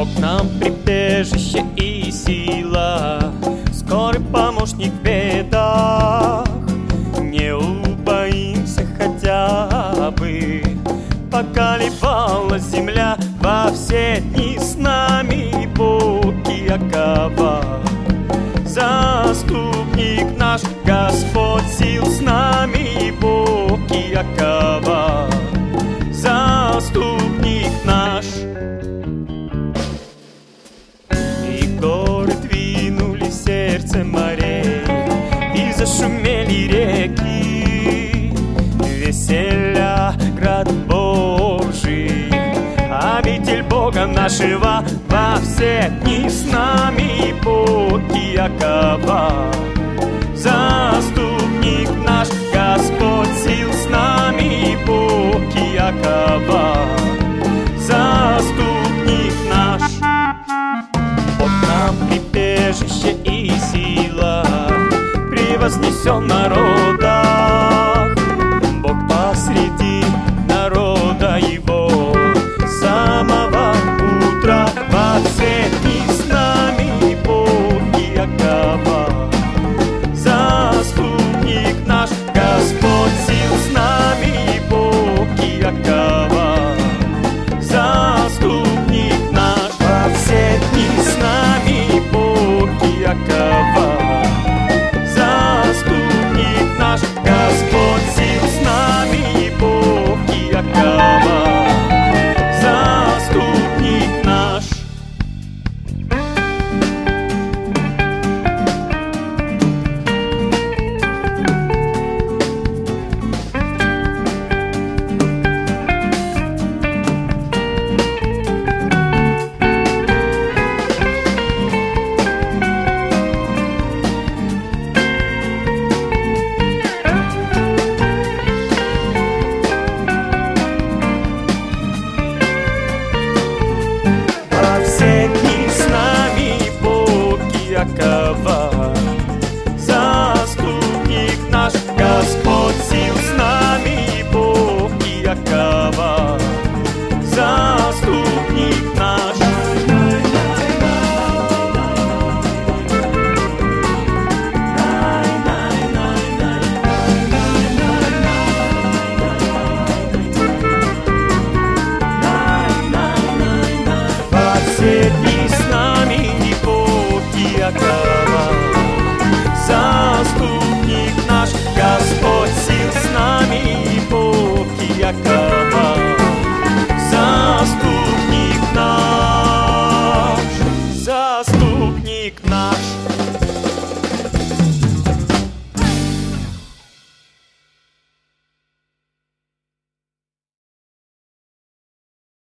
Бог нам прибежище и сила, Скорый помощник в бедах. Не убоимся хотя бы, Поколебалась земля во все дни с нами Бог Иакова. Заступник наш, Господь сил с нами Бог сердце морей, И зашумели реки, Веселя град Божий, Обитель Бога нашего во все дни с нами Бог Иакова. Превознесен народах. Бог посреди Rebecca.